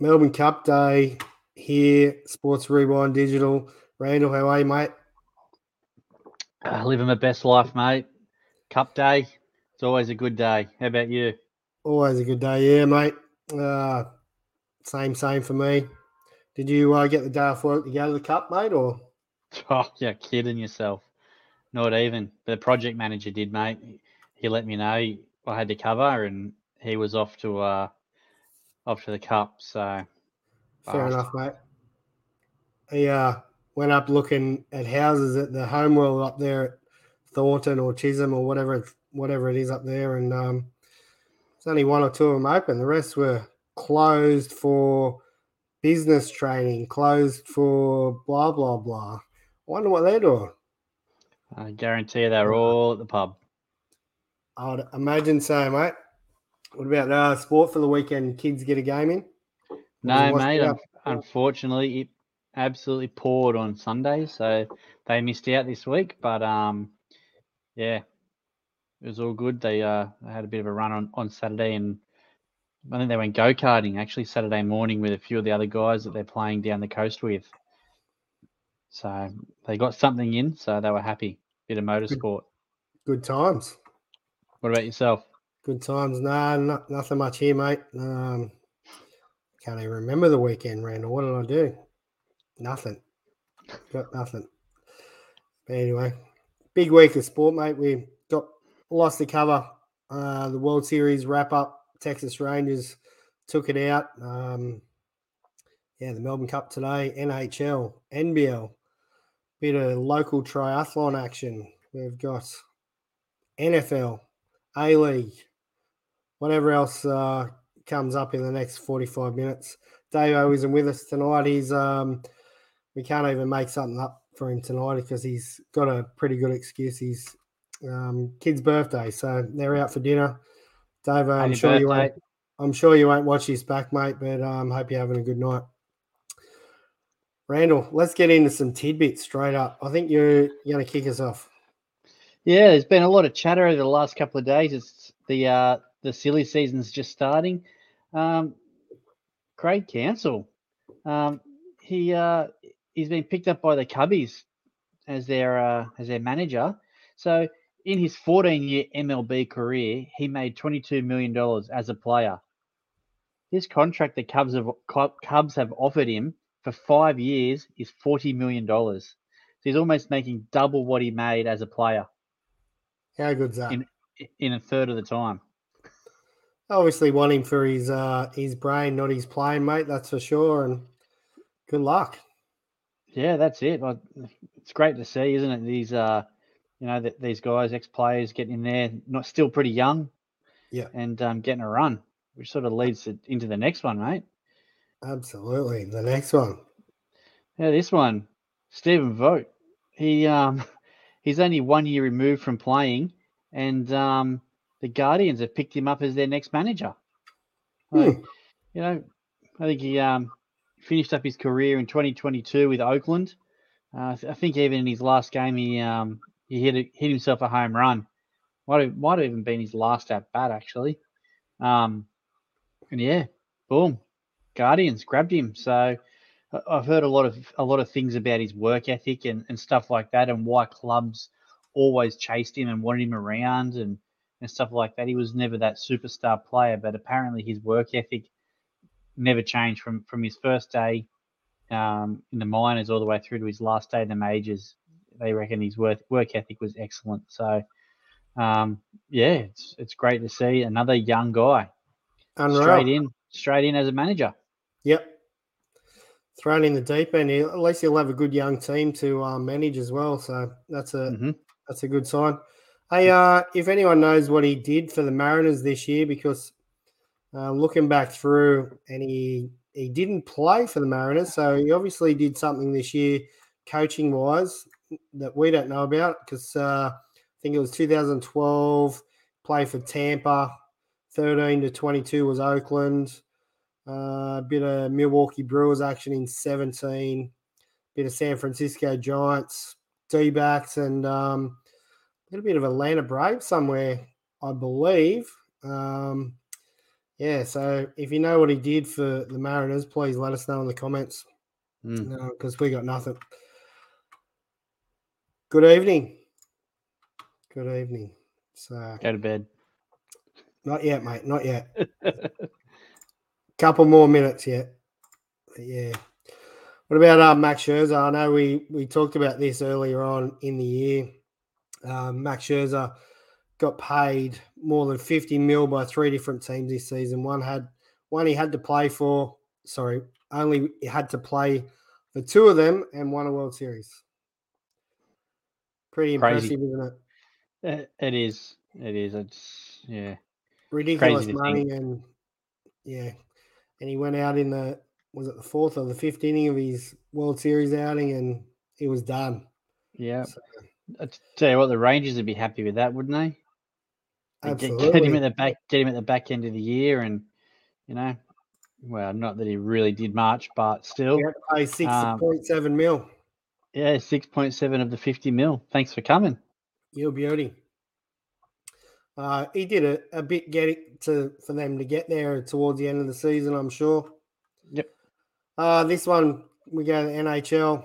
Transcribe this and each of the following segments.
Melbourne Cup Day here, Sports Rewind Digital. Randall, how are you, mate? Uh, living my best life, mate. Cup day, it's always a good day. How about you? Always a good day, yeah, mate. Uh, same, same for me. Did you uh, get the day off work to go to the Cup, mate, or? Oh, you're kidding yourself. Not even. The project manager did, mate. He let me know I had to cover, and he was off to uh, off to the Cup. So fair enough, mate. He uh, went up looking at houses at the Homeworld up there at Thornton or Chisholm or whatever whatever it is up there, and um, there's only one or two of them open. The rest were closed for business training, closed for blah blah blah. I wonder what they're doing. I guarantee you they're all at the pub. I'd imagine so, mate. What about uh, sport for the weekend? Kids get a game in? No, mate. Un- unfortunately, it absolutely poured on Sunday, so they missed out this week. But um, yeah, it was all good. They uh had a bit of a run on, on Saturday, and I think they went go karting actually Saturday morning with a few of the other guys that they're playing down the coast with. So they got something in, so they were happy. Bit of motorsport. Good, good times. What about yourself? Good times. Nah, not, nothing much here, mate. Um, can't even remember the weekend, Randall. What did I do? Nothing. Got nothing. But anyway, big week of sport, mate. We got lots to cover. Uh, the World Series wrap up. Texas Rangers took it out. Um, yeah, the Melbourne Cup today. NHL, NBL, bit of local triathlon action. We've got NFL, A League, whatever else uh, comes up in the next 45 minutes. Davo isn't with us tonight. He's um, we can't even make something up for him tonight because he's got a pretty good excuse. He's um, kid's birthday, so they're out for dinner. Davo, I'm sure birthday. you won't. I'm sure you won't watch his back, mate, but um, hope you're having a good night. Randall, let's get into some tidbits straight up. I think you're, you're going to kick us off. Yeah, there's been a lot of chatter over the last couple of days. It's the uh, the silly season's just starting. Um, Craig Counsell, um, he uh, he's been picked up by the Cubbies as their uh, as their manager. So in his 14 year MLB career, he made 22 million dollars as a player. This contract the Cubs have Cubs have offered him for five years is 40 million dollars. So he's almost making double what he made as a player. How good's that? In, in a third of the time. Obviously, want him for his uh, his brain, not his playing, mate. That's for sure. And good luck. Yeah, that's it. It's great to see, isn't it? These uh, you know, that these guys, ex players, getting in there, not still pretty young. Yeah. And um, getting a run, which sort of leads to, into the next one, mate. Absolutely, the next one. Yeah, this one, Stephen Vogt. He um he's only one year removed from playing, and um, the Guardians have picked him up as their next manager. Like, hmm. You know, I think he um, finished up his career in 2022 with Oakland. Uh, I think even in his last game, he um, he hit hit himself a home run. Might have, might have even been his last at bat actually. Um, and yeah, boom, Guardians grabbed him. So I've heard a lot of a lot of things about his work ethic and, and stuff like that, and why clubs always chased him and wanted him around and, and stuff like that. He was never that superstar player, but apparently his work ethic never changed from from his first day um, in the minors all the way through to his last day in the majors. They reckon his work work ethic was excellent. So um, yeah, it's it's great to see another young guy Unreal. straight in straight in as a manager. Yep, thrown in the deep end. At least he'll have a good young team to um, manage as well. So that's a mm-hmm. that's a good sign. Hey, uh, if anyone knows what he did for the Mariners this year, because uh, looking back through, and he he didn't play for the Mariners, so he obviously did something this year, coaching wise, that we don't know about. Because uh, I think it was 2012, play for Tampa, 13 to 22 was Oakland. Uh, a bit of Milwaukee Brewers action in 17, bit of San Francisco Giants, D backs, and um, little bit of Atlanta Brave somewhere, I believe. Um, Yeah, so if you know what he did for the Mariners, please let us know in the comments Mm. because we got nothing. Good evening. Good evening. So, Go to bed. not yet, mate. Not yet. Couple more minutes yet. But yeah. What about uh, Max Scherzer? I know we we talked about this earlier on in the year. Um, Max Scherzer got paid more than 50 mil by three different teams this season. One had one he had to play for. Sorry, only he had to play for two of them and won a World Series. Pretty Crazy. impressive, isn't it? It- it is. It is. It's yeah. Ridiculous to money and yeah. And he went out in the was it the fourth or the fifth inning of his World Series outing and it was done. Yeah. So- I tell you what, the Rangers would be happy with that, wouldn't they? Get, Absolutely. get him at the back, get him at the back end of the year, and you know, well, not that he really did much, but still, to pay six Um, point seven mil. yeah, six point seven of the fifty mil. Thanks for coming. You beauty. Uh, he did a, a bit it to for them to get there towards the end of the season, I'm sure. Yep. Uh, this one we go to the NHL.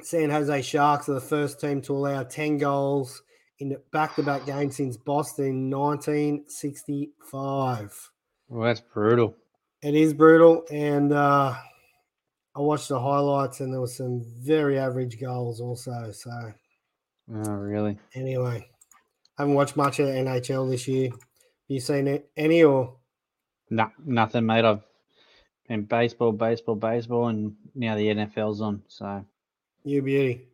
San Jose Sharks are the first team to allow 10 goals in back-to-back games since Boston in 1965. Well, that's brutal. It is brutal, and uh, I watched the highlights, and there were some very average goals also. So Oh, really? anyway, I haven't watched much of the NHL this year. You seen it any or No, nothing, mate. I've been baseball, baseball, baseball, and now the NFL's on. So, you beauty?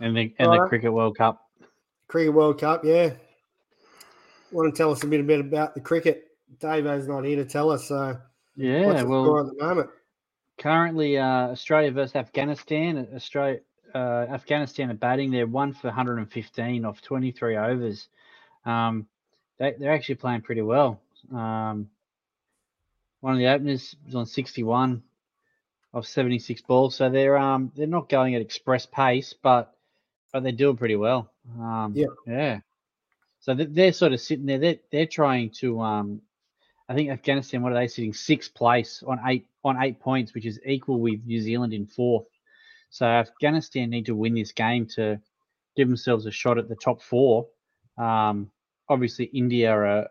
and the and the. Cricket World Cup. Cricket World Cup, yeah. Want to tell us a bit, a bit about the cricket? Davo's not here to tell us. So Yeah, well, score at the moment? currently uh, Australia versus Afghanistan. Australia, uh, Afghanistan are batting. They're one for 115 off 23 overs. Um, they, they're actually playing pretty well. Um, one of the openers was on 61 of 76 balls, so they're um they're not going at express pace, but but they're doing pretty well. Um, Yeah. yeah. So they- they're sort of sitting there. They're they're trying to um I think Afghanistan, what are they sitting? Sixth place on eight on eight points, which is equal with New Zealand in fourth. So Afghanistan need to win this game to give themselves a shot at the top four. Um, obviously, India are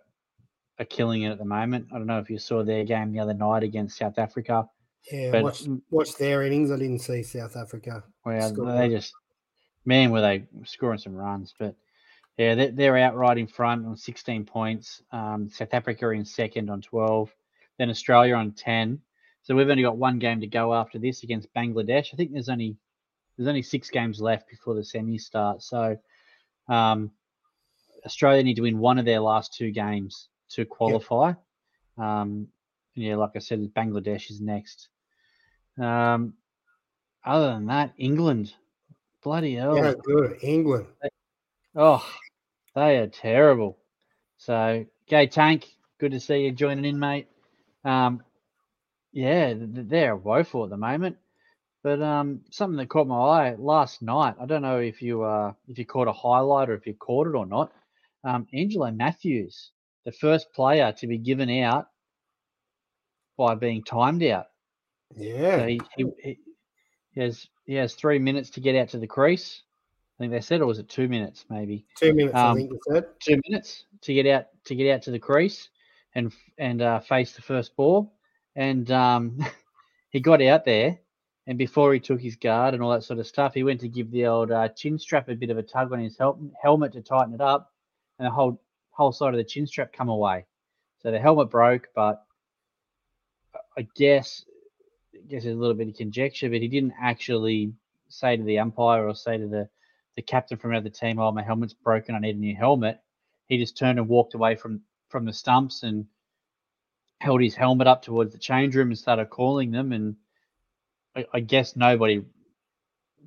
are killing it at the moment. I don't know if you saw their game the other night against South Africa. Yeah, but- watch watch their innings. I didn't see South Africa. Well, Score. they just man, were they scoring some runs? But yeah, they're, they're outright in front on 16 points. Um, South Africa in second on 12, then Australia on 10. So we've only got one game to go after this against Bangladesh. I think there's only there's only six games left before the semi start. So um, Australia need to win one of their last two games to qualify. Um, and yeah, like I said, Bangladesh is next. Um, other than that, England, bloody hell, Yeah, good. England. oh, they are terrible. So, Gay Tank, good to see you joining in, mate. Um, yeah, th- th- they're woeful at the moment. But um, something that caught my eye last night. I don't know if you uh, if you caught a highlight or if you caught it or not. Um, Angelo Mathews, the first player to be given out by being timed out. Yeah. So he, he, he he has he has three minutes to get out to the crease. I think they said, or was it two minutes maybe? Two minutes, I um, think you said. Two minutes to get out to get out to the crease and and uh, face the first ball. And um, he got out there, and before he took his guard and all that sort of stuff, he went to give the old uh, chin strap a bit of a tug on his hel- helmet to tighten it up, and the whole whole side of the chin strap come away. So the helmet broke, but I guess I guess there's a little bit of conjecture, but he didn't actually say to the umpire or say to the, the captain from another team, "Oh, my helmet's broken. I need a new helmet." He just turned and walked away from from the stumps and held his helmet up towards the change room and started calling them. And I, I guess nobody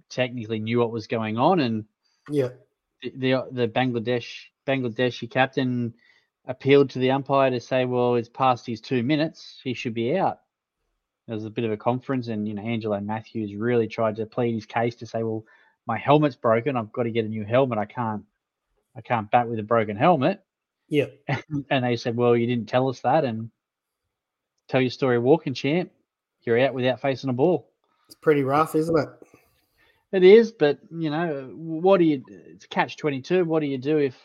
technically knew what was going on, and Yeah. the the, the Bangladesh Bangladeshi captain appealed to the umpire to say, "Well, it's past his two minutes. He should be out." There was a bit of a conference, and you know, Angelo Mathews really tried to plead his case to say, "Well, my helmet's broken. I've got to get a new helmet. I can't, I can't bat with a broken helmet." Yeah. and they said, "Well, you didn't tell us that," and tell your story walking, champ. You're out without facing a ball. It's pretty rough, isn't it? It is, but you know, what do you? It's catch twenty two. What do you do if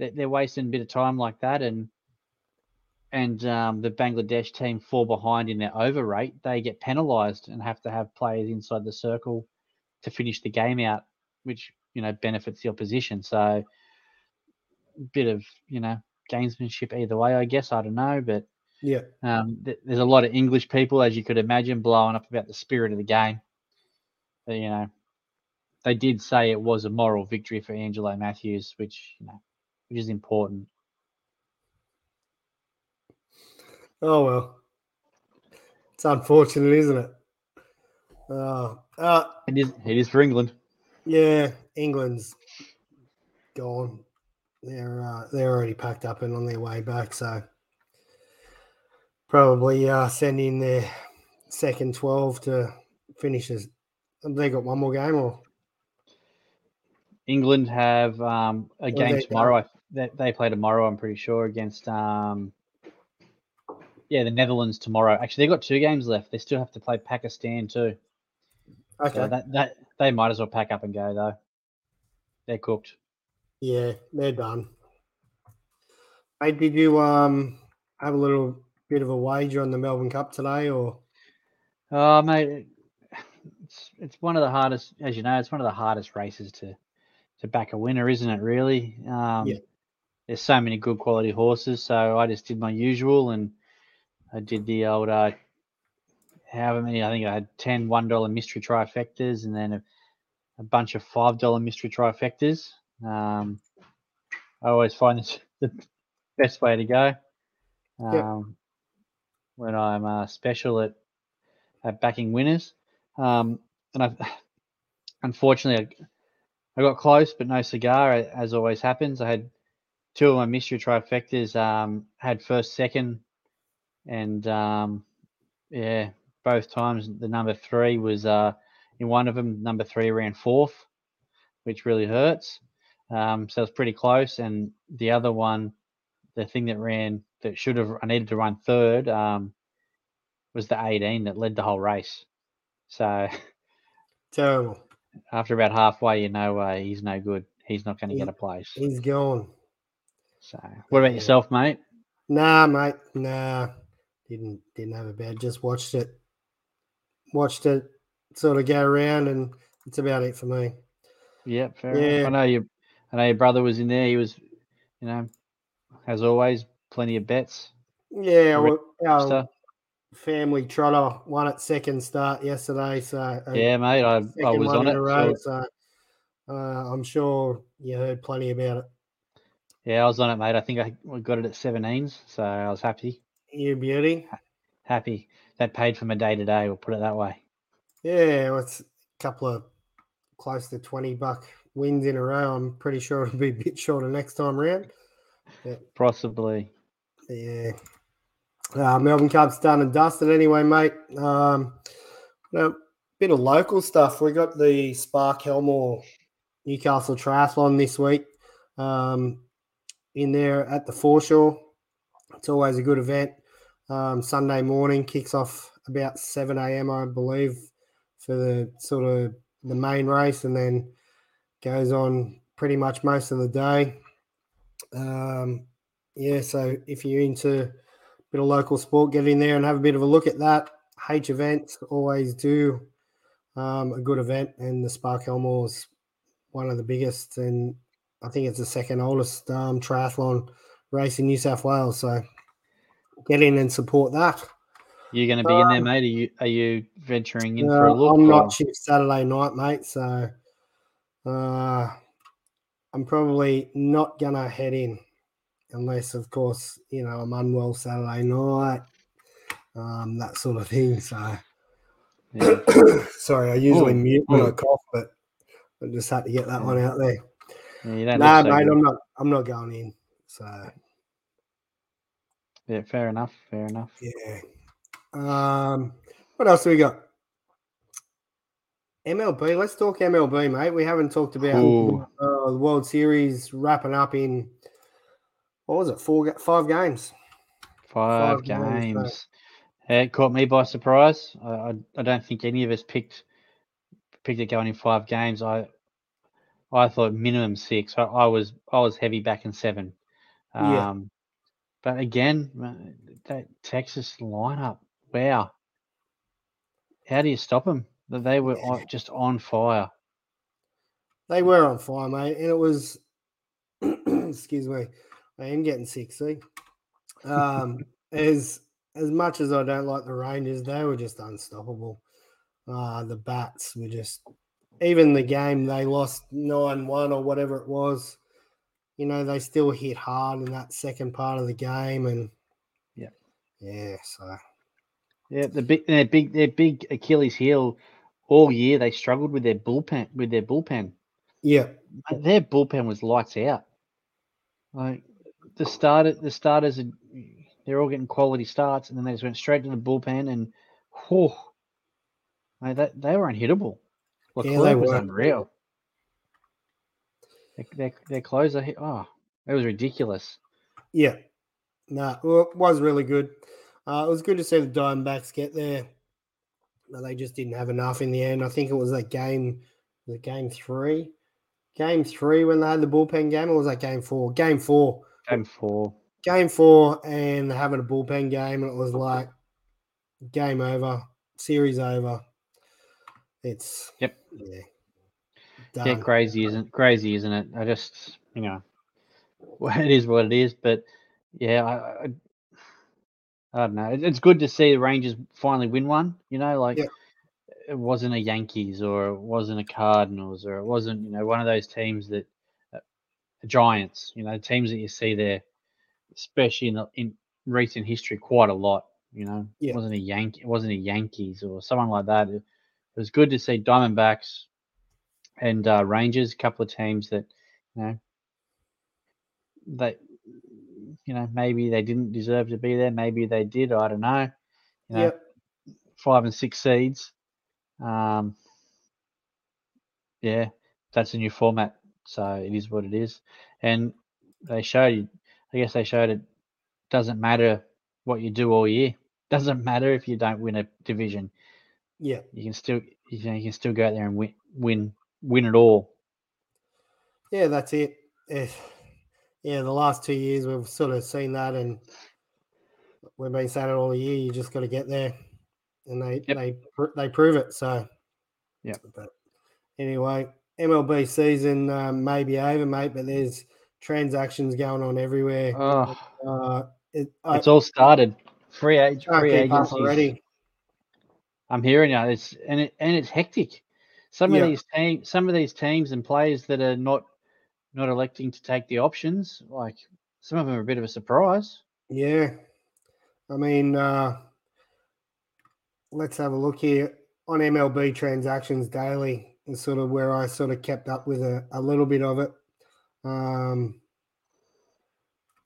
they're, they're wasting a bit of time like that, and and um, the Bangladesh team fall behind in their over rate? They get penalised and have to have players inside the circle to finish the game out, which you know benefits the opposition. So, bit of you know gamesmanship either way, I guess. I don't know, but Yeah. um, th- there's a lot of English people, as you could imagine, blowing up about the spirit of the game. But, you know, they did say it was a moral victory for Angelo Mathews, which you know, which is important. Oh well. It's unfortunate, isn't it? Uh, uh It is. It is for England. yeah, England's gone. They're uh, they're already packed up and on their way back, so probably uh, sending their second twelve to finish. As, have they got one more game or England have um, a game tomorrow. They, they play tomorrow. I'm pretty sure against um, yeah the Netherlands tomorrow. Actually, they've got two games left. They still have to play Pakistan too. okay? So that that they might as well pack up and go though. They're cooked. Yeah, they're done. Hey, did you um have a little bit of a wager on the Melbourne Cup today, or Oh, mate, it- it's it's one of the hardest, as you know, it's one of the hardest races to to back a winner, isn't it? Really. Um, Yeah. There's so many good quality horses, so I just did my usual, and I did the old, uh, however many, I think I had 10 one dollar mystery trifectas, and then a, a bunch of five dollar mystery trifectas. Um, I always find this the best way to go. Yep. Um, when I'm uh, special at at backing winners. Um, and I, unfortunately, I, I got close, but no cigar, as always happens. I had two of my mystery trifectas, um, had first, second, and um, yeah, both times the number three was uh, in one of them, number three ran fourth, which really hurts. Um, so it's pretty close. And the other one, the thing that ran that should have I needed to run third um, was the 18 that led the whole race. So terrible? after about halfway, you know uh, he's no good. He's not going to get a place. He's gone. So what about yourself, mate? Nah, mate. Nah, didn't didn't have a bad. Just watched it. Watched it sort of go around, and it's about it for me. Yep, fair Yeah. enough. I know your I know your brother was in there. He was, you know, as always, plenty of bets. Yeah, well, our family trotter won at second start yesterday, so uh, yeah, mate, I, I was on it. row. so- So uh, I'm sure you heard plenty about it. yeah, I was on it, mate. I think I got it at 17s, so I was happy. You beauty. Happy. That paid for my day to day. We'll put it that way. Yeah, well, it's a couple of close to 20 buck wins in a row. I'm pretty sure it'll be a bit shorter next time round. Possibly. Yeah. Uh, Melbourne Cup's done and dusted anyway, mate. Um, a bit of local stuff. We got the Sparke Helmore Newcastle Triathlon this week um, in there at the foreshore. It's always a good event. Um, Sunday morning kicks off about 7 a.m., I believe, for the sort of the main race and then goes on pretty much most of the day. Um, yeah, so if you're into a bit of local sport, get in there and have a bit of a look at that. H events always do um, a good event, and the Sparke Helmore is one of the biggest, and I think it's the second oldest um, triathlon race in New South Wales. So get in and support that. You're going to be in there, mate? Are you are you venturing in for a Uh, look? I'm not shift Saturday night, mate. So uh, I'm probably not gonna head in, unless, of course, you know I'm unwell Saturday night, um, that sort of thing. So Yeah. sorry, I usually Ooh, mute when I cough, but I just had to get that one out there. Yeah, you don't Nah, so mate, good. I'm not. I'm not going in. So Yeah, fair enough. Fair enough. yeah. Um, what else do we got? MLB. Let's talk MLB, mate. We haven't talked about uh, the World Series wrapping up in what was it? Four, five games. Five, Five games, games. It caught me by surprise. I, I, I don't think any of us picked picked it going in five games. I I thought minimum six. I, I was I was heavy back in seven. Yeah. Um, but again, uh, that Texas lineup, wow. How do you stop them? They were Yeah. just on fire. They were on fire, mate, and it was. excuse me, I am getting sick. See, um, as as much as I don't like the Rangers, they were just unstoppable. Uh, the bats were just. Even the game they lost nine one or whatever it was, you know, they still hit hard in that second part of the game, and Yeah. yeah, so Yeah, the big their big their big Achilles heel all year they struggled with their bullpen with their bullpen. yeah, Mate, Their bullpen was lights out. Like the starter the starters are they're all getting quality starts and then they just went straight to the bullpen and whew, mate, that they were unhittable. Yeah, they was were. unreal. Their, their, their closer hit oh it was ridiculous. Yeah. No, well, it was really good. Uh, it was good to see the Diamondbacks get there, but they just didn't have enough in the end. I think it was that game, it game three? Game three when they had the bullpen game, or was that game four? Game four. Game four. Game four, and having a bullpen game, and it was like game over, series over. It's Yep. yeah. Yeah, crazy isn't crazy, isn't it? I just you know, well, it is what it is. But yeah, I, I, I don't know. It- It's good to see the Rangers finally win one. You know, like Yeah. it wasn't a Yankees or it wasn't a Cardinals or it wasn't you know one of those teams that uh, Giants. You know, teams that you see there, especially in the, in recent history, quite a lot. You know, Yeah. it wasn't a Yankee, it wasn't a Yankees or someone like that. It, it was good to see Diamondbacks and uh, Rangers, a couple of teams that you know they you know maybe they didn't deserve to be there, maybe they did. I don't know. You know, Yep. five and six seeds. Um, yeah, that's a new format, so it is what it is. And they showed you, I guess they showed it doesn't matter what you do all year. Doesn't matter if you don't win a division. Yeah. You can still you know you can still go out there and win win win it all. Yeah, that's it. Eh, Yeah, the last two years we've sort of seen that, and we've been saying it all year. You just got to get there, and they Yep. they they prove it. So, yeah. But anyway, MLB season um, may be over, mate, but there's transactions going on everywhere. Oh, Uh, it, I it's all started. Free age, free agencies. already. I'm hearing you. It's and it and it's hectic. Some Yeah. of these teams, some of these teams and players that are not not electing to take the options, like some of them are a bit of a surprise. Yeah. I mean, uh, let's have a look here on MLB transactions daily is sort of where I sort of kept up with a, a little bit of it. Um,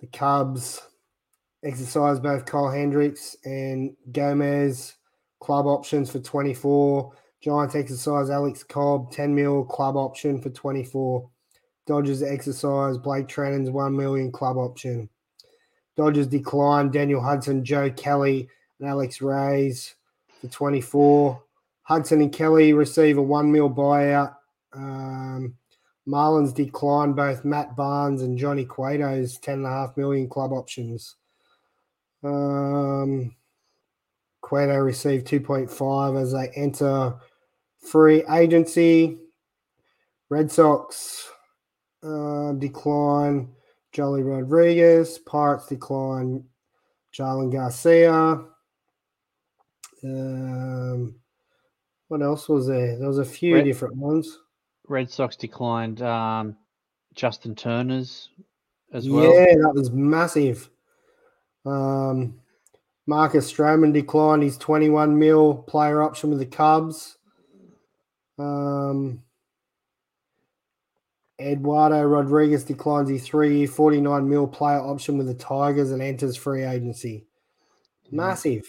the Cubs exercised both Kyle Hendricks and Gomes club options for 24. Giants exercise Alex Cobb 10 mil club option for 24. Dodgers exercise Blake Treinen's 1 million club option. Dodgers decline Daniel Hudson, Joe Kelly, and Alex Reyes for 24. Hudson and Kelly receive a one mil buyout. Um, Marlins decline both Matt Barnes and Johnny Cueto's 10.5 million club options. Um, Cueto received 2.5 as they enter free agency. Red Sox uh, decline Joely Rodriguez. Pirates decline Jarlin Garcia. Um, what else was there? There was a few Red- different ones. Red Sox declined um, Justin Turner's as well. Yeah, that was massive. Um, Marcus Stroman declined his 21 mil player option with the Cubs. Um, Eduardo Rodriguez declines his three year 49 mil player option with the Tigers and enters free agency. Massive.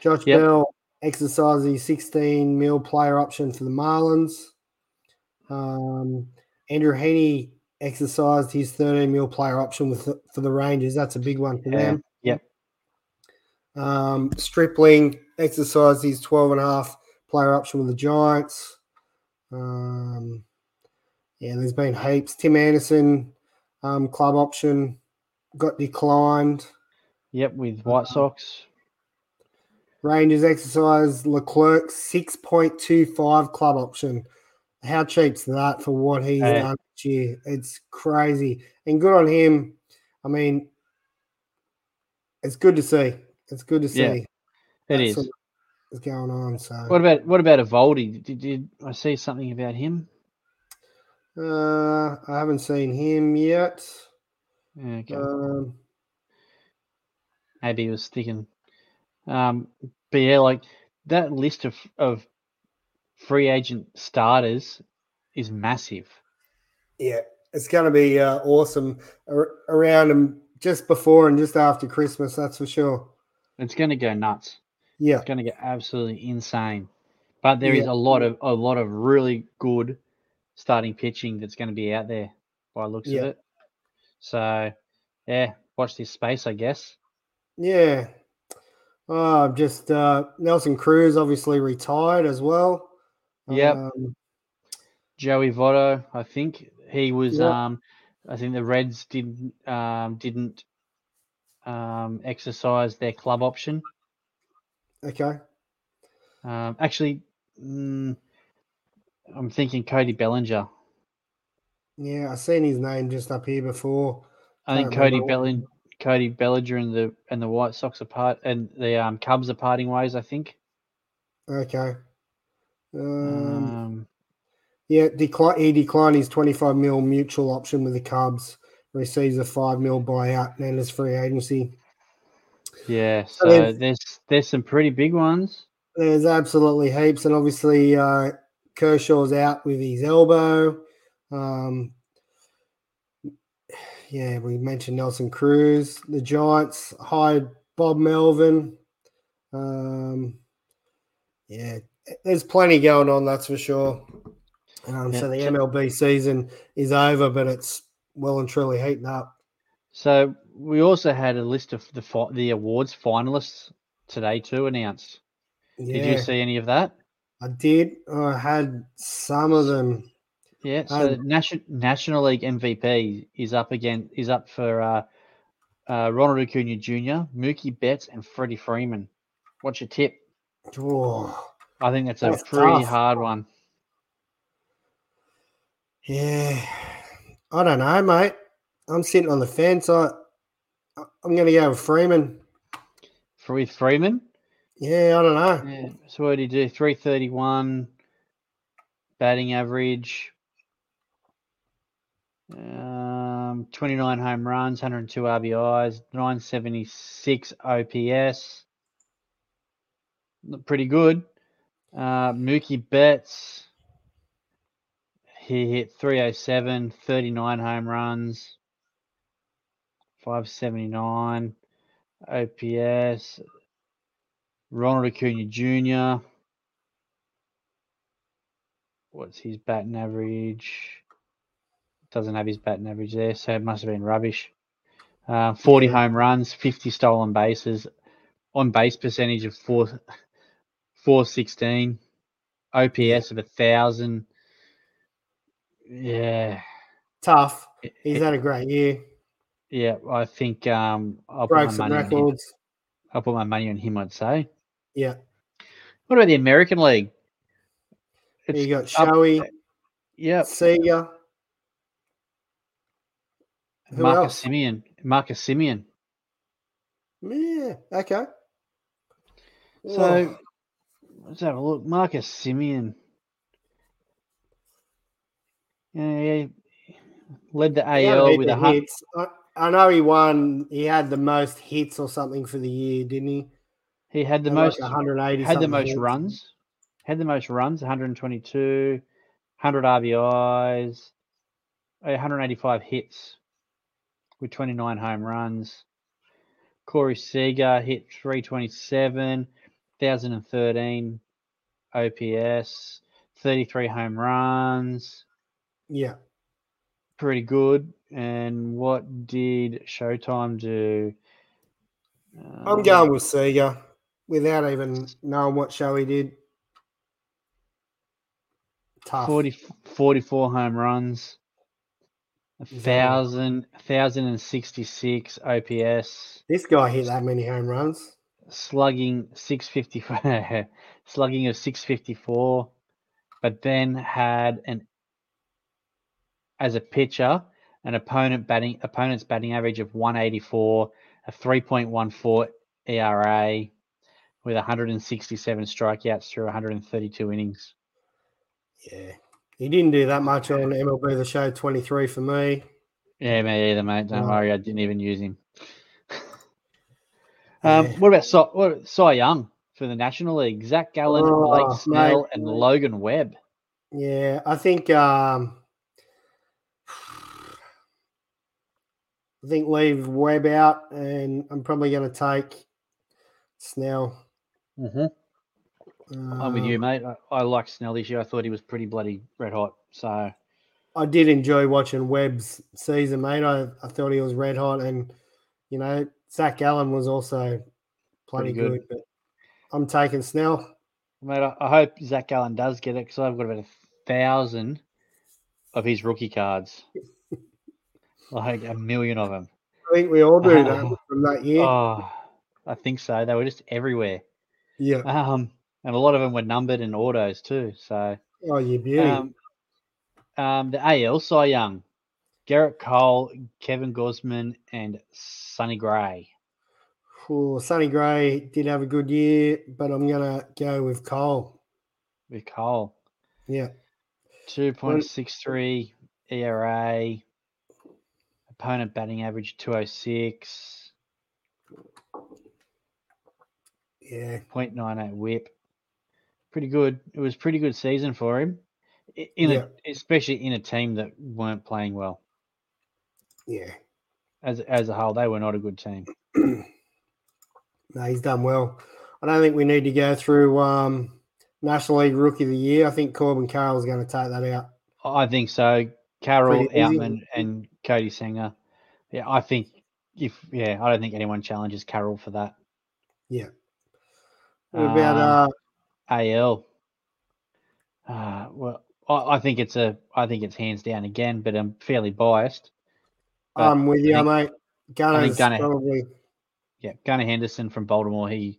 Josh Yep. Bell exercises his 16 mil player option for the Marlins. Um, Andrew Heaney exercised his 13 mil player option with the, for the Rangers. That's a big one for Yeah. them. Yep. Um, Stripling exercised his 12 and a half player option with the Giants. Um, yeah, there's been heaps. Tim Anderson, um, club option, got declined. Yep, with White Sox. Rangers exercise Leclerc 6.25 club option. How cheap's that for what he's Hey. done this year? It's crazy. And good on him. I mean, it's good to see. It's good to see. Yeah, It is. Is going on. So What about what about Eovaldi? Did, did I see something about him? uh, I haven't seen him yet. Okay. Um, Maybe he was thinking. Um, but yeah, like that list of of free agent starters is massive. yeah, it's going to be uh, awesome ar- around them just before and just after Christmas. That's for sure. It's going to go nuts. Yeah, It's going to get absolutely insane. But there is Yeah. a lot of a lot of really good starting pitching that's going to be out there by looks Yeah. of it. So yeah, watch this space, I guess. yeah. Oh, just uh, Nelson Cruz obviously retired as well. Yep. Um, Joey Votto, I think he was. Yep. Um, I think the Reds didn't um, didn't um, exercise their club option. Okay. Um, actually, mm, I'm thinking Cody Bellinger. Yeah, I've seen his name just up here before. I think Cody remember. Belling, Cody Bellinger and the and the White Sox are part, and the um, Cubs are parting ways. I think. Okay. Um, Um, yeah, decline. He declined his 25 mil mutual option with the Cubs. Receives a five mil buyout and his free agency. Yeah. So So there's- there's some pretty big ones. There's absolutely heaps, and obviously uh, Kershaw's out with his elbow. Um, yeah, we mentioned Nelson Cruz. The Giants hired Bob Melvin. Um, yeah, there's plenty going on, that's for sure. Um, so the MLB season is over, but it's well and truly heating up. So we also had a list of the fi- the awards finalists today too announced. Yeah, Did you see any of that? I did. I had some of them. Yeah. So Um, National National League MVP is up again. Is up for uh, uh, Ronald Acuna Jr., Mookie Betts, and Freddie Freeman. What's your tip? Oh, I think that's a pretty tough. hard one. Yeah, I don't know, mate. I'm sitting on the fence. I, I'm going to go with Freeman. With Freeman, Yeah, I don't know. yeah. So what did he do? Three thirty one batting average. Um, 29 home runs, 102 RBIs, 976 OPS. Look Pretty good. Uh, Mookie Betts, he hit 307, 39 home runs, 579 OPS. Ronald Acuna Jr. What's his batting average? Doesn't have his batting average there, so it must have been rubbish. Uh, 40 home runs, 50 stolen bases, on base percentage of four, 416, OPS of a thousand. Yeah, Tough. He's had a great year. Yeah. I think um, I'll put my some money on him. records. I'll put my money on him. I'd say. Yeah. What about the American League? you got Shohei, Seager. Who Marcus else? Semien. Marcus Semien. Yeah. Okay. So Oh, let's have a look. Marcus Semien. Yeah, yeah, led the he AL with a of hun- hits. I, know he won. He had the most hits or something for the year, didn't he? He had the Had like most 180. had the most hits. runs. Had the most runs, 122, 100 RBIs, uh, 185 hits with 29 home runs. Corey Seager hit 327, 1013 OPS, 33 home runs. Yeah. Pretty good. And what did Showtime do? I'm Um, going with Seager without even knowing what show he did. Tough. 40, 44 home runs, a Is that right? thousand, thousand and sixty-six OPS, This guy hit that many home runs. slugging six fifty, slugging of six fifty four, but then had an as a pitcher an opponent batting opponent's batting average of one eighty four, a three point one four ERA, with one hundred and sixty seven strikeouts through one hundred and thirty two innings. Yeah. He didn't do that much on MLB The Show 23 for me. Yeah, me either, mate. Don't worry, I didn't even use him. um, Yeah. what about Cy, what, Cy Young for the National League? Zach Gallen, Oh, Blake mate. Snell, and Logan Webb. Yeah, I think um I think leave Webb out and I'm probably gonna take Snell. Mm-hmm. I'm with Um, you, mate. I, I like Snell this year. I thought he was pretty bloody red hot. So I did enjoy watching Webb's season, mate. I, I thought he was red hot, and you know Zach Gallen was also plenty good. good. But I'm taking Snell. Mate, I, I hope Zach Gallen does get it because I've got about a thousand of his rookie cards, like a million of them. I think we all do that Oh. from that year. Oh, I think so. They were just everywhere, yeah. um, and a lot of them were numbered in autos too. So, Oh, you beauty. um, um, the AL Cy Young, Gerrit Cole, Kevin Gausman, and Sonny Gray. Ooh, Sonny Gray did have a good year, but I'm gonna go with Cole. With Cole, Yeah. two point six three ERA, opponent batting average two oh six. Yeah. 0.98 whip. Pretty good. It was pretty good season for him, in Yeah. a, especially in a team that weren't playing well Yeah. as as a whole. They were not a good team. No, he's done well. I don't think we need to go through um, National League Rookie of the Year. I think Corbin Carroll's going to take that out. I think so. Easy. Outman, and Kodai Senga. Yeah, I think if yeah, I don't think anyone challenges Carroll for that. Yeah. What about Um, uh, AL? Uh, well, I, I think it's a I think it's hands down again, but I'm fairly biased. but I'm with you, think- mate. Gunnar's Gunnar- probably Yeah, Gunnar Henderson from Baltimore. He,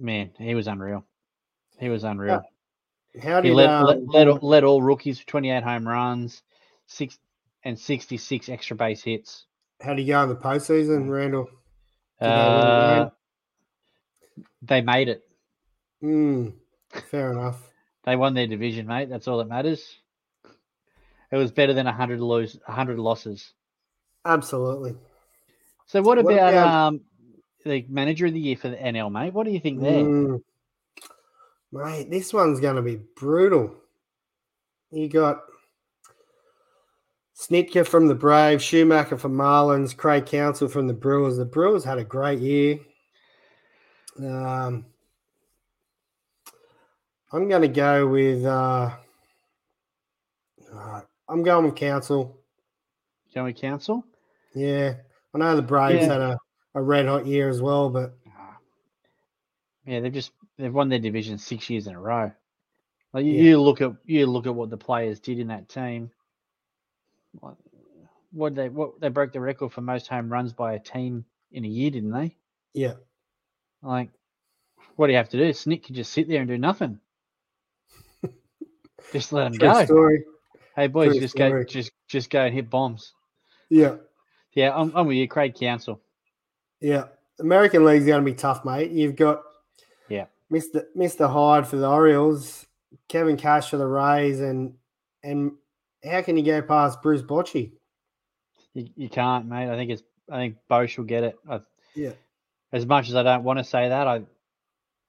man, he was unreal. He was unreal. How He did led, um, led, led, all- led all rookies for 28 home runs, six and 66 extra base hits. how did he go in the postseason, Randall? They Uh, they made it. Mm, fair enough. They won their division, mate. That's all that matters. It was better than 100 lose, 100 losses. Absolutely. So what What about, about- um the manager of the year for the NL, mate? What do you think there? Mm. Mate, this one's going to be brutal. You got Snitker from the Braves, Schumaker from Marlins, Craig Counsell from the Brewers. The Brewers had a great year. Um, I'm going to go with. Uh, uh, I'm going with Counsell. Joey Counsell? Yeah, I know the Braves Yeah. had a, a red hot year as well, but Ah. Yeah, they've just they've won their division six years in a row. Like you, Yeah. you look at you look at what the players did in that team. What what they what they broke the record for most home runs by a team in a year, didn't they? yeah, Like, what do you have to do? Snick can just sit there and do nothing. just let him true go. story. Hey boys, True just go just just go and hit bombs. Yeah. Yeah, I'm, I'm with you, Craig Counsell. Yeah, American League's going to be tough, mate. You've got Yeah. Mister Mister Hyde for the Orioles, Kevin Cash for the Rays, and and how can you go past Bruce Bochy? You, you can't, mate. I think it's I think Bosch will get it. I, Yeah. As much as I don't want to say that, I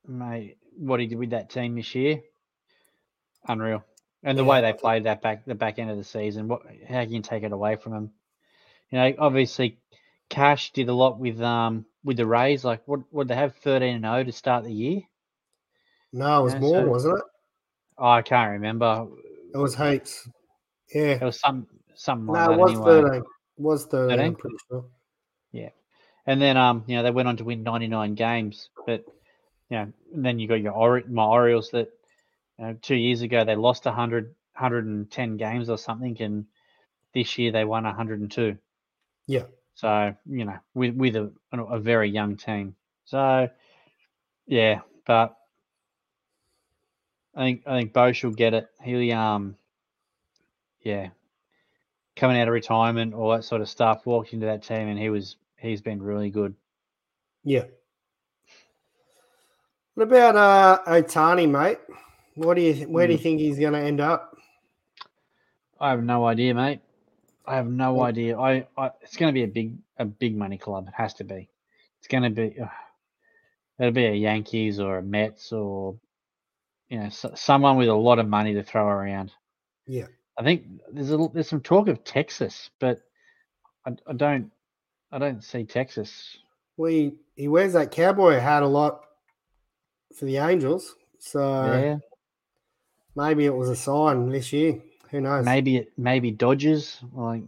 mate, what he did with that team this year, unreal. And the Yeah. way they played that back the back end of the season, what how can you take it away from him? You know, obviously Cash did a lot with um with the Rays. Like what would they have thirteen and 0 to start the year? No, it was Yeah, more, so- wasn't it? Oh, I can't remember. It was heaps. Yeah. It was some something no, like it was anyway. thirteen. It was thirteen. I'm pretty sure. Yeah, and then um, you know, they went on to win 99 games. But you know, and then you got your Ori- my Orioles that you know, two years ago they lost 100, 110 games or something, and this year they won 102. Yeah. So you know, with with a a very young team. So yeah, but I think I think Bochy will get it. He um, yeah, coming out of retirement, all that sort of stuff, walked into that team, and he was he's been really good. Yeah. What about uh Ohtani, mate? What do you where do you think he's going to end up? I have no idea, mate. I have no Well- idea. I, I it's going to be a big a big money club. It has to be. It's going to be. Uh, it'll be a Yankees or a Mets or you know s- someone with a lot of money to throw around. Yeah. I think there's a, there's some talk of Texas, but I, I don't I don't see Texas. Well, he, he wears that cowboy hat a lot for the Angels, so yeah, maybe it was a sign this year. Who knows? maybe it maybe Dodgers. Like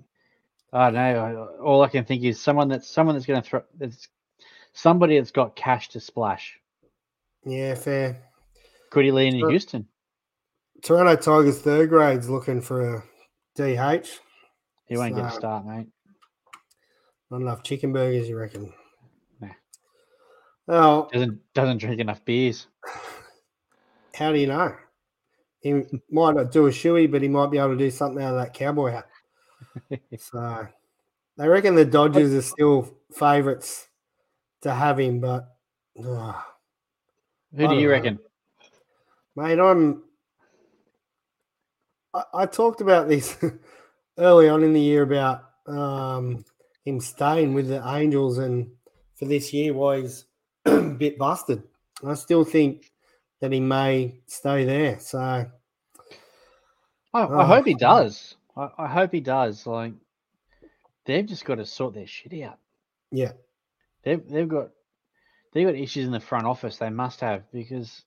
I don't know. I- All I can think is someone that's someone that's going to throw. That's somebody that's got cash to splash. Yeah, fair. Could he lean in. Houston? Toronto Tigers third grade's looking for a DH. He won't get a So- start, mate. Not enough chicken burgers, you reckon? Nah. Oh, Doesn't doesn't drink enough beers. how do you know? He might not do a shoey, but he might be able to do something out of that cowboy hat. So they reckon the Dodgers are still favourites to have him, but Who do you know. reckon? Mate, I'm. I, I talked about this early on in the year about um, him staying with the Angels, and for this year, why he's a bit busted. I still think that he may stay there. So I, Oh, I hope he does. I, I hope he does. Like they've just got to sort their shit out. yeah, They've they've got they've got issues in the front office. They must have because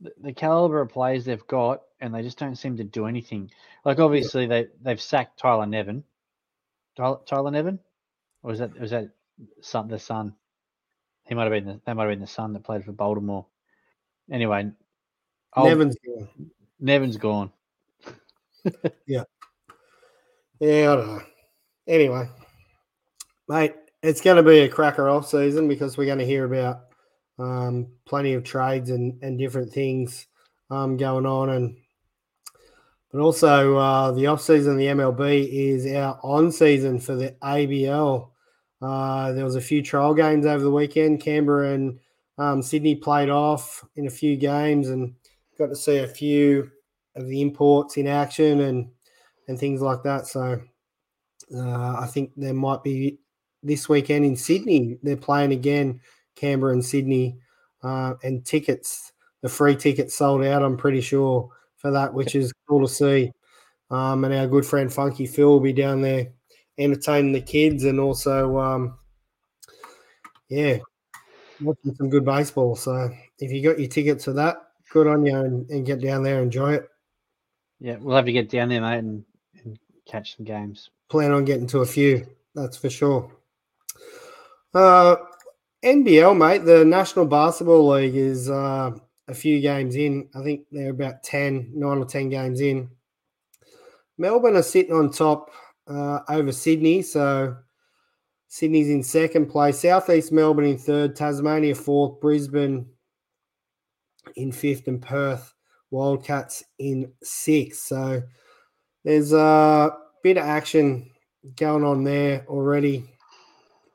the, caliber of players they've got, and they just don't seem to do anything. Like obviously they they've sacked Tyler Nevin. Tyler, Tyler Nevin, or was that was that son, the son? He might have been the, that might have been the son that played for Baltimore. Anyway, oh, Nevin's gone. Nevin's gone. yeah, Yeah, I don't know. Anyway, mate, it's going to be a cracker off season because we're going to hear about um, plenty of trades and, and different things um, going on, and but also uh, the off season of the MLB is our on season for the ABL. Uh, there was a few trial games over the weekend. Canberra and um, Sydney played off in a few games and got to see a few of the imports in action and and things like that. So uh, I think there might be this weekend in Sydney. They're playing again, Canberra and Sydney, uh, and tickets. The free tickets sold out. I'm pretty sure for that, which is cool to see. Um, and our good friend Funky Phil will be down there entertaining the kids and also, um, yeah, watching some good baseball. So if you got your tickets for that, good on you and, and get down there, enjoy it. Yeah, we'll have to get down there, mate, and, and catch some games. plan on getting to a few. That's for sure. Uh, NBL, mate, the National Basketball League is uh, a few games in. I think they're about 10, 9 or 10 games in. Melbourne are sitting on top uh, over Sydney. So Sydney's in second place. Southeast Melbourne in third. Tasmania fourth. Brisbane in fifth. And Perth Wildcats in sixth. So there's a bit of action going on there already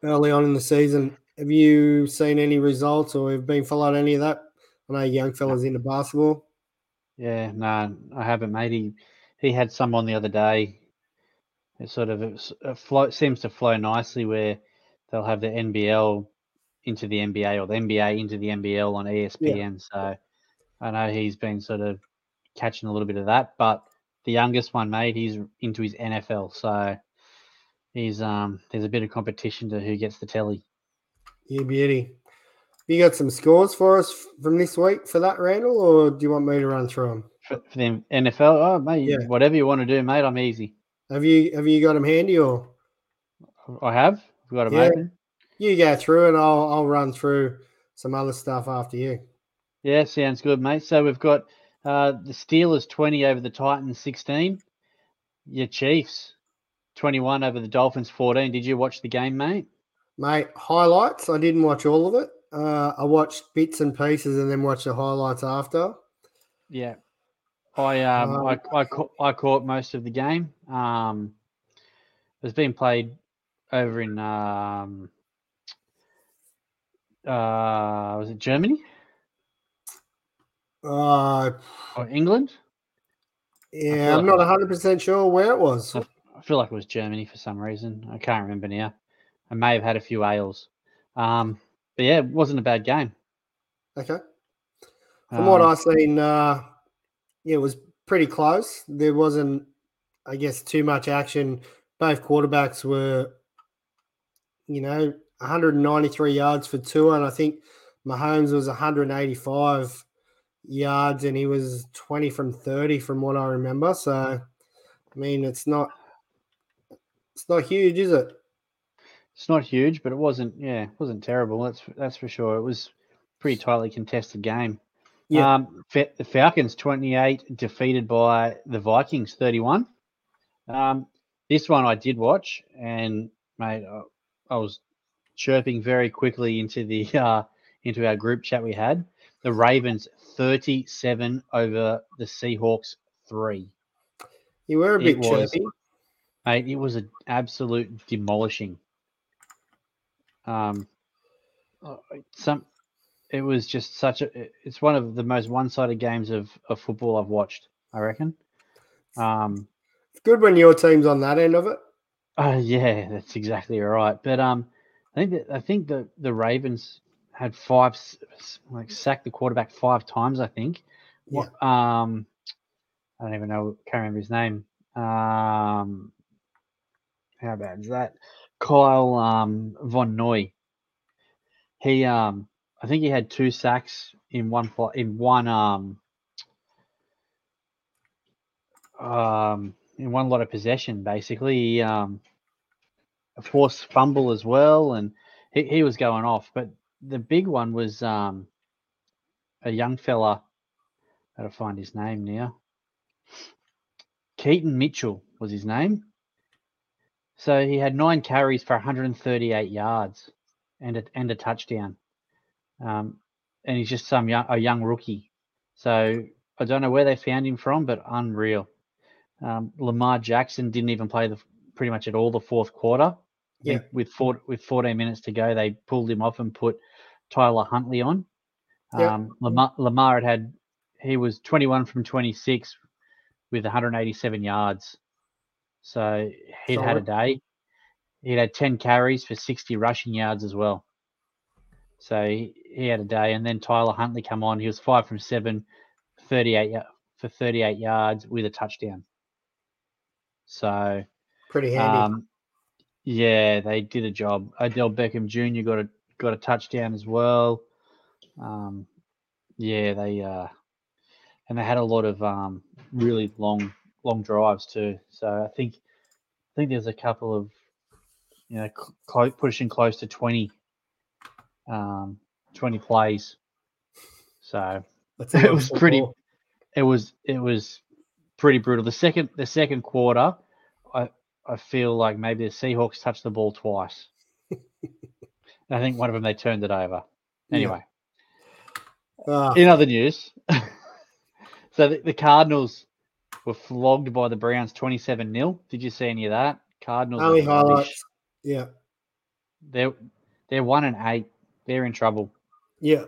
early on in the season. Have you seen any results or have been following any of that? I know young fellas into basketball. Yeah, no, I haven't, mate. He, he had some on the other day. It sort of it's- it flow, seems to flow nicely where they'll have the NBL into the NBA or the NBA into the NBL on ESPN. So I know he's been sort of catching a little bit of that. But the youngest one, mate, he's into his NFL. So he's um there's a bit of competition to who gets the telly. You beauty. You got some scores for us from this week for that, Randall, or do you want me to run through them? For, for the NFL, oh mate, Yeah. whatever you want to do, mate, I'm easy. Have you have you got them handy or I have. I've got them Yeah. open. you go through and I'll I'll run through some other stuff after you. Yeah, sounds good, mate. So we've got uh, the Steelers 20 over the Titans 16. Your Chiefs 21 over the Dolphins 14. Did you watch the game, mate? Mate, highlights. I didn't watch all of it. Uh, I watched bits and pieces and then watched the highlights after. Yeah. I um, Um, I, I, ca- I caught most of the game. Um, it was being played over in um, uh, was it Germany Uh, or England? yeah, I'm like not 100 percent sure where it was. I feel like it was Germany for some reason. I can't remember now. I may have had a few ales. Um, but yeah, it wasn't a bad game. Okay. From what Um, I've seen, uh, yeah, it was pretty close. There wasn't, I guess, too much action. Both quarterbacks were, you know, 193 yards for two, and I think Mahomes was 185 yards, and he was 20 from 30, from what I remember. So, I mean, it's not, it's not huge, is it? It's not huge, but it wasn't. Yeah, it wasn't terrible. That's that's for sure. It was pretty tightly contested game. Yeah. Um, the Falcons twenty eight defeated by the Vikings thirty one. Um, this one I did watch, and mate, I, I was chirping very quickly into the uh, into our group chat we had. The Ravens thirty seven over the Seahawks three. You were a It bit was. chirpy. Mate, it was an absolute demolishing. Um, uh, some, it was just such a. It's one of the most one-sided games of, of football I've watched. I reckon. Um, It's good when your team's on that end of it. uh, yeah, that's exactly right. But um, I think that I think the the Ravens had five like sacked the quarterback five times. I think. Yeah. Um, I don't even know. Can't remember his name. Um, how bad is that? Kyle um, Van Noy. He um, I think he had two sacks in one in one um um in one lot of possession. Basically, he um a forced fumble as well, and he, he was going off. But the big one was um a young fella. Gotta find his name now. Keaton Mitchell was his name. So he had nine carries for 138 yards and a, and a touchdown. Um, and he's just some young, a young rookie. So I don't know where they found him from, but unreal. Um, Lamar Jackson didn't even play the pretty much at all the fourth quarter. Yeah. with four, with 14 minutes to go, they pulled him off and put Tyler Huntley on. Yeah. Um, Lamar, Lamar had had he was 21 from 26 with 187 yards. So he'd had a day. He'd had 10 carries for 60 rushing yards as well. So he, he had a day. And then Tyler Huntley come on. He was five from seven, 38 for 38 yards with a touchdown. So Pretty handy. um, yeah, they did a job. Odell Beckham Jr. got a got a touchdown as well. Um, yeah, they uh, and they had a lot of um, really long long drives too. So I think I think there's a couple of you know cl- pushing close to 20, um, 20 plays. So That's it was pretty- it was it was pretty brutal. The second the second quarter, I I feel like maybe the Seahawks touched the ball twice. I think one of them they turned it over. Yeah. Anyway, Ah, in other news, so the, the Cardinals were flogged by the Browns twenty seven 0 Did you see any of that? Cardinals only highlights. Yeah. They're they're one and eight. They're in trouble. Yeah.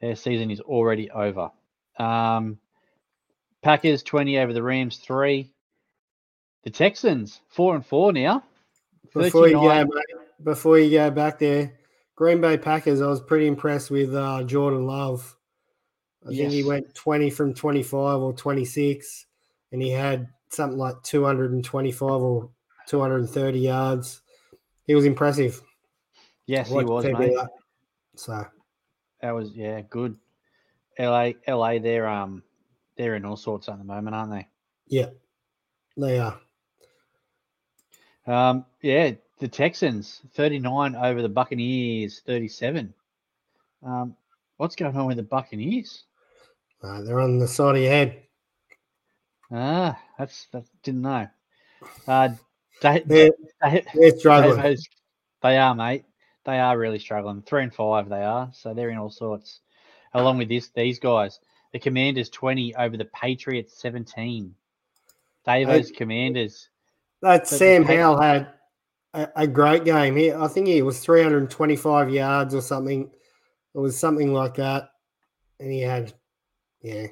Their season is already over. Um, Packers 20 over the Rams 3. The Texans 4 and 4 now. Before you go, 39 mate, before you go back there, Green Bay Packers. I was pretty impressed with uh, Jordan Love. I think he went twenty from twenty-five or twenty-six, and he had something like two hundred and twenty-five or two hundred and thirty yards. He was impressive. Yes, he was, mate. So That was yeah, good. LA LA they're um they're in all sorts at the moment, aren't they? yeah, they are. Um yeah, the Texans 39 over the Buccaneers 37. Um, what's going on with the Buccaneers? Uh, they're on the side of your head. Ah, that's that didn't know. Uh, they, They're, they, they're struggling. Davo's- they are, mate. They are really struggling. Three and five, they are. So they're in all sorts. Along with this, these guys, the Commanders 20 over the Patriots 17. Davo's Commanders. That Sam Howell had a, a great game. He, I think he was 325 yards or something. It was something like that. And he had, yeah,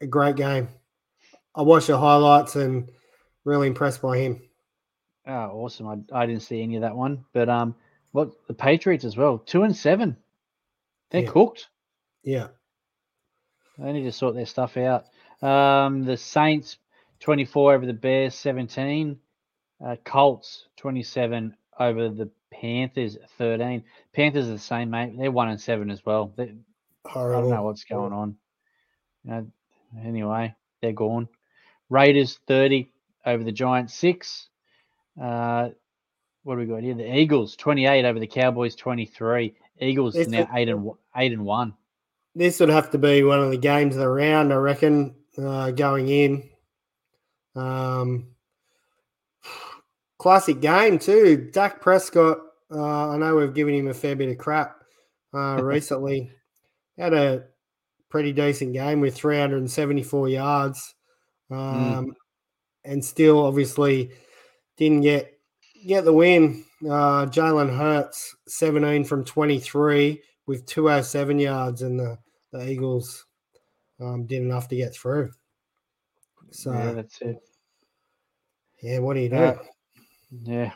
a great game. I watched the highlights and really impressed by him. Oh, awesome. I, I didn't see any of that one. But um, what the Patriots as well, two and seven. They're Yeah. cooked. Yeah. They need to sort their stuff out. Um, the Saints 24 over the Bears 17. Uh, Colts 27 over the Panthers 13. Panthers are the same, mate. They're one and seven as well. They, I don't know what's going on. You know, anyway, they're gone. Raiders 30 over the Giants 6. Uh, what do we got here? The Eagles 28 over the Cowboys 23. Eagles It's now 8 and 8 and 1. This would have to be one of the games of the round, I reckon, uh, going in. Um, classic game, too. Dak Prescott, uh, I know we've given him a fair bit of crap uh, recently. Had a pretty decent game with 374 yards. Um, And still, obviously, didn't get get the win. Uh, Jalen Hurts, 17 from 23 with 207 yards, and the, the Eagles um, did enough to get through. So, yeah, yeah, that's it. Yeah, what do you do? Uh, Yeah.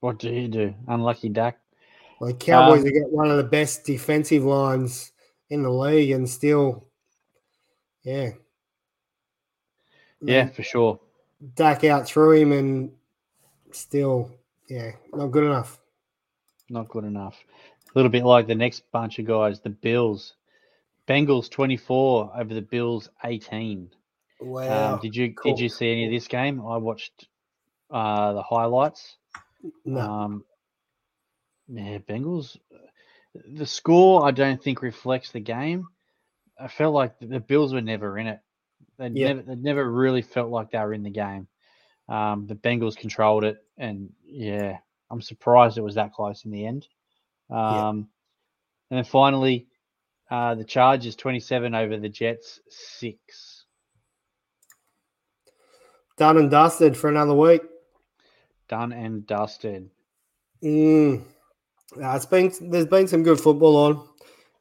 What do you do? Unlucky Dak. like, Cowboys um, have got one of the best defensive lines in the league, and still, yeah. Yeah, for sure. Dak out through him, and still, yeah, not good enough. Not good enough. A little bit like the next bunch of guys, the Bills. Bengals 24 over the Bills 18. Wow. Um, did you cool. did you see any of this game? I watched uh, the highlights. no. Um, yeah, Bengals. The score I don't think reflects the game. I felt like the Bills were never in it. They Yeah. never they never really felt like they were in the game. Um, the Bengals controlled it, and yeah, I'm surprised it was that close in the end. Um, Yeah. And then finally, uh, the Chargers 27 over the Jets six. Done and dusted for another week. Done and dusted. Mm. Uh, it's been there's been some good football on.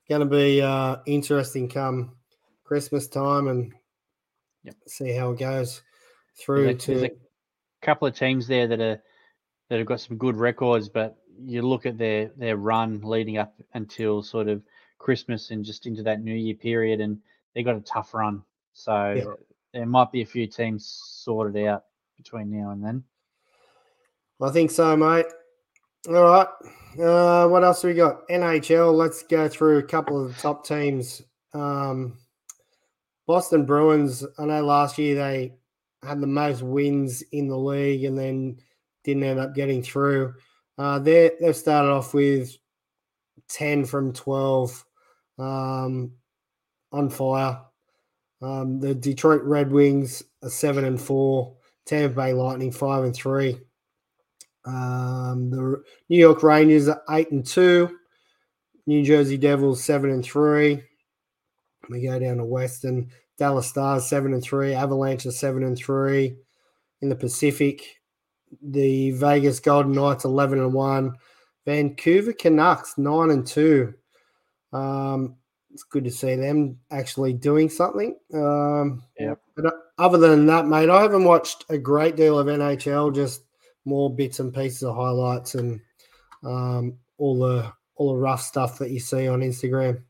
Going to be uh, interesting come Christmas time and Yep. see how it goes through There's a, there's to. a couple of teams there that are that have got some good records, but you look at their their run leading up until sort of Christmas and just into that New Year period, and they got a tough run. So there might be a few teams sorted out between now and then. I think so, mate. All right. Uh, what else do we got? NHL. Let's go through a couple of the top teams. Um, Boston Bruins. I know last year they had the most wins in the league and then didn't end up getting through. Uh, they they've started off with ten from twelve um, on fire. Um, the Detroit Red Wings are seven and four. Tampa Bay Lightning five and three. Um, the New York Rangers are eight and two. New Jersey Devils seven and three. We go down to Western. Dallas Stars seven and three. Avalanche are seven and three. In the Pacific, the Vegas Golden Knights eleven and one. Vancouver Canucks nine and two. Um, it's good to see them actually doing something. Um, Yep. But uh, other than that, mate, I haven't watched a great deal of NHL. Just more bits and pieces of highlights and um, all the all the rough stuff that you see on Instagram.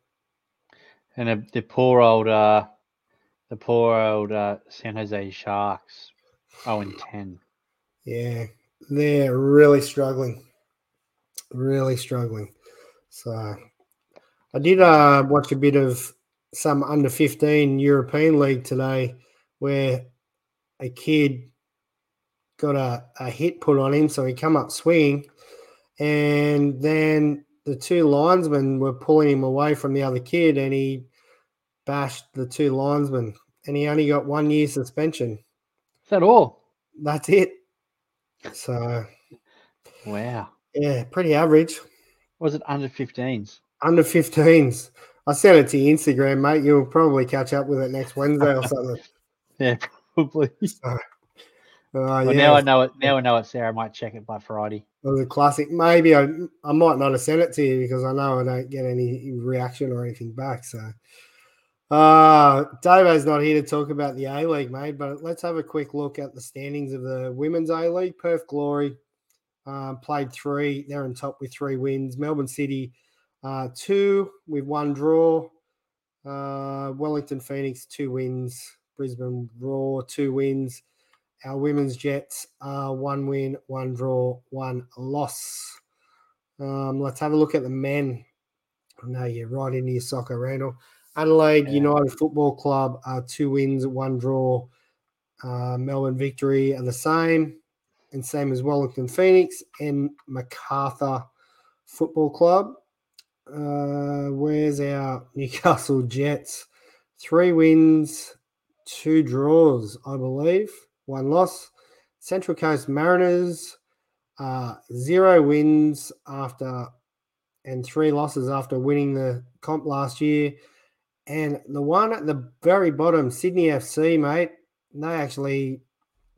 And the, the poor old uh, the poor old uh, San Jose Sharks, oh and ten. Yeah, they're really struggling, really struggling. So I did uh, watch a bit of some under fifteen European league today, where a kid got a, a hit put on him, so he come up swinging, and then the two linesmen were pulling him away from the other kid, and he bashed the two linesmen, and he only got one year suspension. Is that all? That's it. So Wow. yeah, pretty average. Was it under 15s? Under 15s. I sent it to your Instagram, mate. You'll probably catch up with it next Wednesday or something. Yeah, probably. Uh, Well, yeah, now I know it. Now I know it's there. I might check it by Friday. Was a classic. Maybe I, I might not have sent it to you because I know I don't get any reaction or anything back. So, uh, Davo's not here to talk about the A League, mate. But let's have a quick look at the standings of the women's A League. Perth Glory um, played three. They're on top with three wins. Melbourne City, uh, two with one draw. Uh, Wellington Phoenix, two wins. Brisbane Roar, two wins. Our women's Jets are one win, one draw, one loss. Um, let's have a look at the men. I know you're right into your soccer, Randall. Adelaide Yeah. United Football Club are two wins, one draw. Uh, Melbourne Victory are the same, and same as Wellington Phoenix and Macarthur Football Club. Uh, where's our Newcastle Jets? Three wins, two draws, I believe, one loss. Central Coast Mariners, uh, zero wins after and three losses after winning the comp last year. And the one at the very bottom, Sydney FC, mate, they actually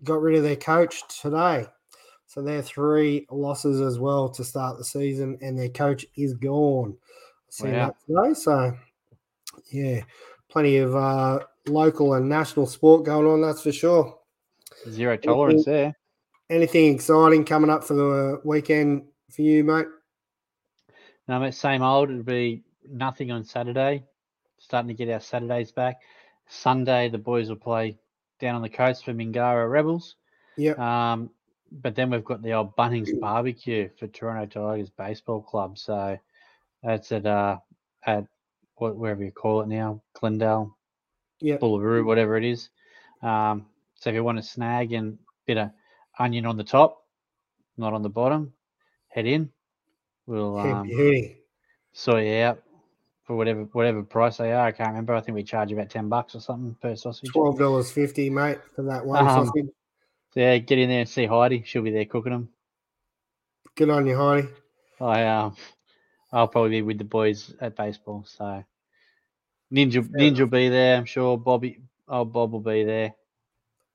got rid of their coach today. So they're three losses as well to start the season, and their coach is gone. See Wow. that today. So, yeah, plenty of uh, local and national sport going on, that's for sure. Zero tolerance there. Anything exciting coming up for the weekend for you, mate? No, mate, same old. It'll be nothing on Saturday. Starting to get our Saturdays back. Sunday, the boys will play down on the coast for Mingara Rebels. Yep. Um, but then we've got the old Bunnings barbecue for Toronto Tigers Baseball Club. So that's at uh at what wherever you call it now, Glendale, Yep. Boolaroo, whatever it is. Um, so if you want a snag and bit of onion on the top, not on the bottom, head in. We'll um, sort you out for whatever whatever price they are. I can't remember. I think we charge about ten bucks or something per sausage. Twelve dollars fifty, mate, for that one Um, sausage. So yeah, get in there and see Heidi. She'll be there cooking them. Good on you, Heidi. I um, I'll probably be with the boys at baseball. So Ninja Ninja will be there. I'm sure Bobby. Oh, Bob will be there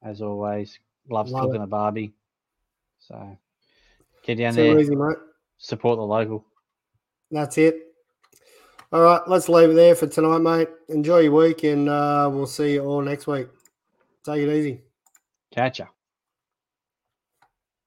as always. Loves Love it. cooking a barbie. So get down Too there, easy, mate. support the local. That's it. All right, let's leave it there for tonight, mate. Enjoy your week, and uh, we'll see you all next week. Take it easy. Catch ya.